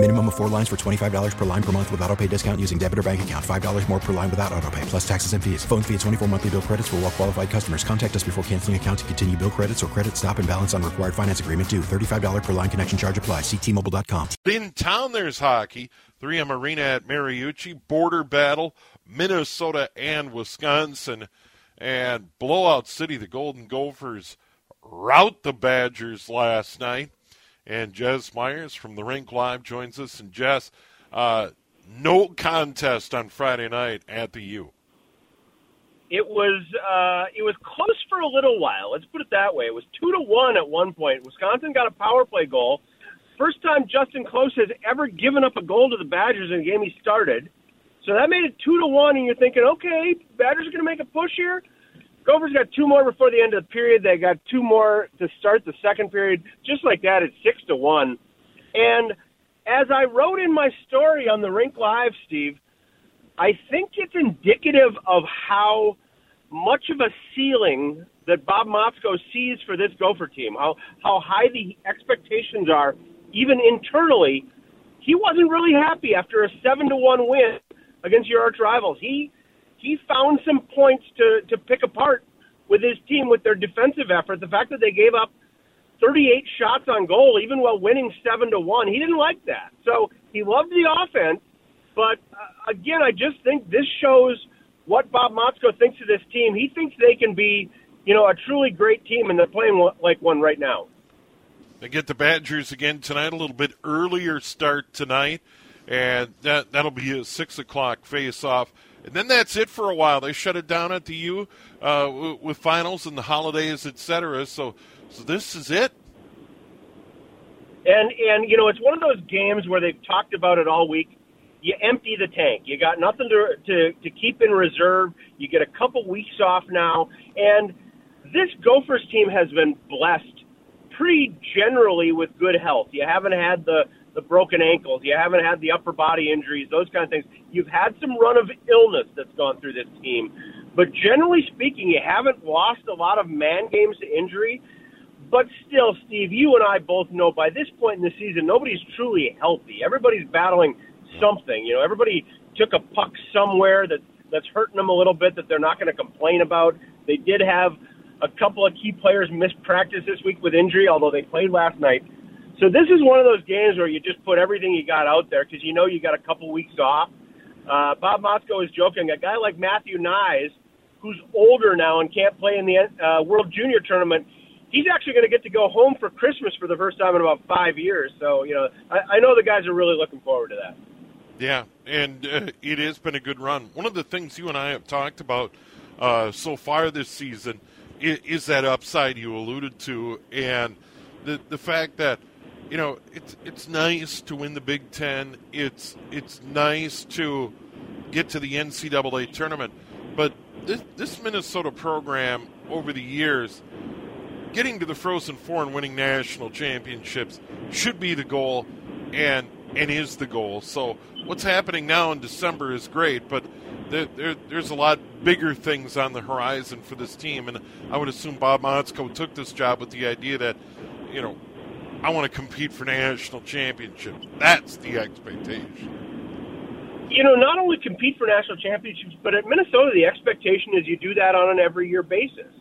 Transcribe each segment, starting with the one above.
Minimum of four lines for $25 per line per month with auto pay discount using debit or bank account. $5 more per line without auto pay, plus taxes and fees. Phone fee at 24 monthly bill credits for all well qualified customers. Contact us before canceling account to continue bill credits or credit stop and balance on required finance agreement due. $35 per line connection charge apply. Ctmobile.com. In town, there's hockey. 3M Arena at Mariucci. Border battle, Minnesota and Wisconsin. And blowout city, the Golden Gophers rout the Badgers last night. And Jess Myers from the Rink Live joins us. And Jess, uh, no contest on Friday night at the U. It was uh, it was close for a little while. Let's put it that way. It was two to one at one point. Wisconsin got a power play goal. First time Justin Close has ever given up a goal to the Badgers in a game he started. So that made it two to one, and you're thinking, okay, Badgers are going to make a push here. Gophers got two more before the end of the period. They got two more to start the second period. Just like that, it's six to one. And as I wrote in my story on the Rink Live, Steve, I think it's indicative of how much of a ceiling that Bob Motzko sees for this Gopher team, how how high the expectations are, even internally. He wasn't really happy after a seven to one win against your arch rivals. He he found some points to to pick apart with his team with their defensive effort. The fact that they gave up 38 shots on goal, even while winning seven to one, he didn't like that. So he loved the offense, but uh, again, I just think this shows what Bob Motzko thinks of this team. He thinks they can be, you know, a truly great team, and they're playing like one right now. They get the Badgers again tonight, a little bit earlier start tonight, and that that'll be a six o'clock face off. And then that's it for a while. They shut it down at the U uh, with finals and the holidays, etc. So, so this is it. And and you know it's one of those games where they've talked about it all week. You empty the tank. You got nothing to to, to keep in reserve. You get a couple weeks off now, and this Gophers team has been blessed pretty generally with good health. You haven't had the the broken ankles. You haven't had the upper body injuries, those kind of things. You've had some run of illness that's gone through this team. But generally speaking, you haven't lost a lot of man games to injury. But still, Steve, you and I both know by this point in the season, nobody's truly healthy. Everybody's battling something. You know, everybody took a puck somewhere that that's hurting them a little bit that they're not going to complain about. They did have a couple of key players miss practice this week with injury, although they played last night. So this is one of those games where you just put everything you got out there because you know you got a couple weeks off. Uh, Bob Motzko is joking. A guy like Matthew Knies, who's older now and can't play in the uh, World Junior Tournament, he's actually going to get to go home for Christmas for the first time in about five years. So you know, I, I know the guys are really looking forward to that. Yeah, and uh, it has been a good run. One of the things you and I have talked about uh, so far this season is, is that upside you alluded to, and the the fact that you know, it's it's nice to win the Big Ten. It's it's nice to get to the NCAA tournament, but this this Minnesota program over the years, getting to the Frozen Four and winning national championships should be the goal, and and is the goal. So what's happening now in December is great, but there, there, there's a lot bigger things on the horizon for this team, and I would assume Bob Motzko took this job with the idea that, you know, I want to compete for national championships. That's the expectation. You know, not only compete for national championships, but at Minnesota, the expectation is you do that on an every year basis.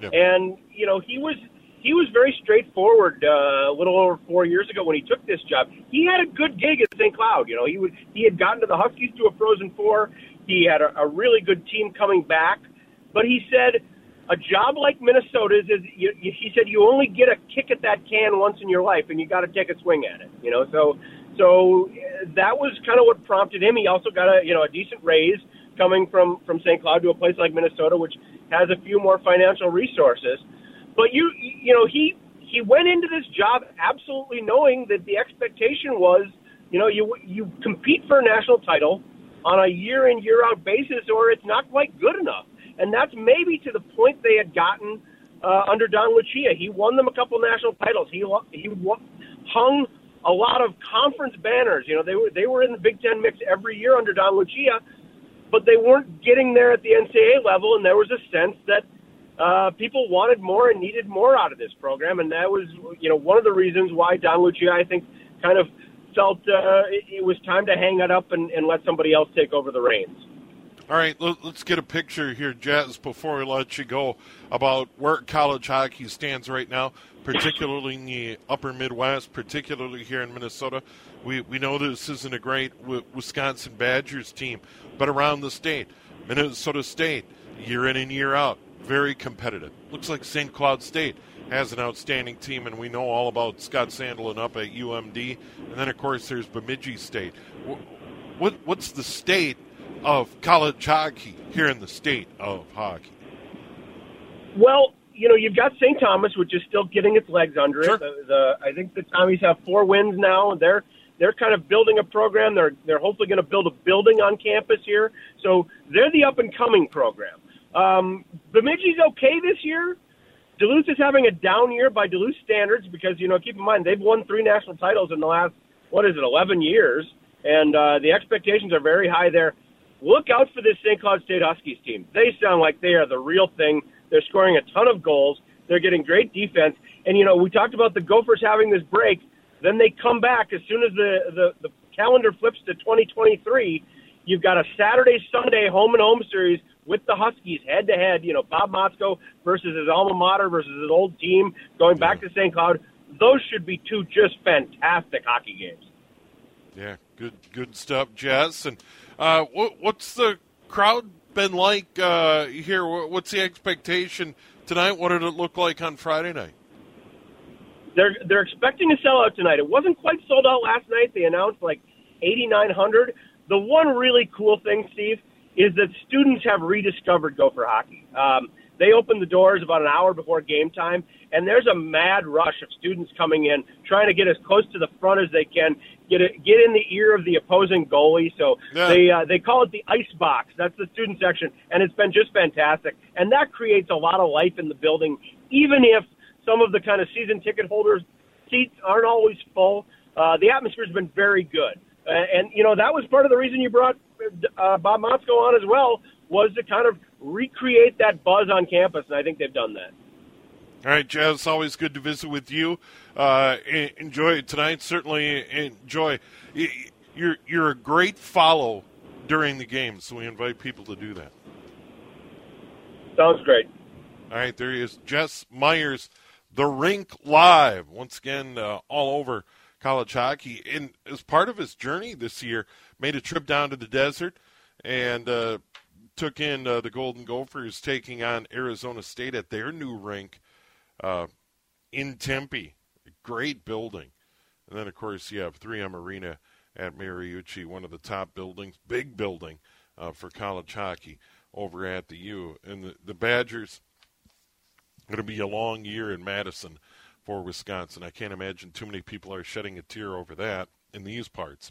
Yeah. And you know, he was he was very straightforward uh, a little over four years ago when he took this job. He had a good gig at St. Cloud. You know, he would he had gotten to the Huskies to a Frozen Four. He had a, a really good team coming back, but he said a job like Minnesota's is you, you, he said you only get a kick at that can once in your life, and you got to take a swing at it. You know, so so that was kind of what prompted him. He also got a you know a decent raise coming from from St. Cloud to a place like Minnesota, which has a few more financial resources. But you you know he he went into this job absolutely knowing that the expectation was you know you you compete for a national title on a year in year out basis, or it's not quite good enough and that's maybe to the point they had gotten uh, under Don Lucia. He won them a couple national titles. He he hung a lot of conference banners. You know, they were they were in the Big Ten mix every year under Don Lucia, but they weren't getting there at the NCAA level, and there was a sense that uh, people wanted more and needed more out of this program, and that was you know one of the reasons why Don Lucia, I think, kind of felt uh, it, it was time to hang it up and, and let somebody else take over the reins. All right, let's get a picture here, Jazz, before we let you go about where college hockey stands right now, particularly in the upper Midwest, particularly here in Minnesota. We, we know this isn't a great Wisconsin Badgers team, but around the state, Minnesota State, year in and year out, very competitive. Looks like St. Cloud State has an outstanding team, and we know all about Scott Sandelin up at UMD. And then, of course, there's Bemidji State. What, what's the state of college hockey here in the state of hockey? Well, you know, you've got St. Thomas, which is still getting its legs under sure. it. The, the, I think the Tommies have four wins now, and they're they're kind of building a program. They're they're hopefully going to build a building on campus here. So they're the up and coming program. Um, Bemidji's okay this year. Duluth is having a down year by Duluth standards because you know keep in mind they've won three national titles in the last what is it 11 years, and uh, the expectations are very high there look out for this St. Cloud State Huskies team. They sound like they are the real thing. They're scoring a ton of goals. They're getting great defense. And, you know, we talked about the Gophers having this break. Then they come back as soon as the, the, the calendar flips to 2023. You've got a Saturday, Sunday home and home series with the Huskies head to head. You know, Bob Motzko versus his alma mater versus his old team going back to St. Cloud. Those should be two just fantastic hockey games. Yeah, good good stuff, Jess. And uh, what, what's the crowd been like uh, here? What's the expectation tonight? What did it look like on Friday night? They're they're expecting a sellout tonight. It wasn't quite sold out last night. They announced like 8,900. The one really cool thing, Steve, is that students have rediscovered Gopher hockey. Um, they open the doors about an hour before game time, and there's a mad rush of students coming in, trying to get as close to the front as they can, get it, get in the ear of the opposing goalie. So yeah. they uh, they call it the ice box. That's the student section, and it's been just fantastic. And that creates a lot of life in the building, even if some of the kind of season ticket holders seats aren't always full. Uh, the atmosphere's been very good, uh, and you know that was part of the reason you brought uh, Bob Motzko on as well was to kind of recreate that buzz on campus, and I think they've done that. All right, Jazz, always good to visit with you. Uh, enjoy tonight. Certainly enjoy. You're you're a great follow during the game, so we invite people to do that. Sounds great. All right, there he is, Jess Myers, the Rink Live. Once again, uh, all over college hockey, and as part of his journey this year, made a trip down to the desert and uh, took in uh, the Golden Gophers taking on Arizona State at their new rink uh, in Tempe. Great building. And then, of course, you have 3M Arena at Mariucci, one of the top buildings, big building uh, for college hockey over at the U. And the, the Badgers, going to be a long year in Madison for Wisconsin. I can't imagine too many people are shedding a tear over that in these parts.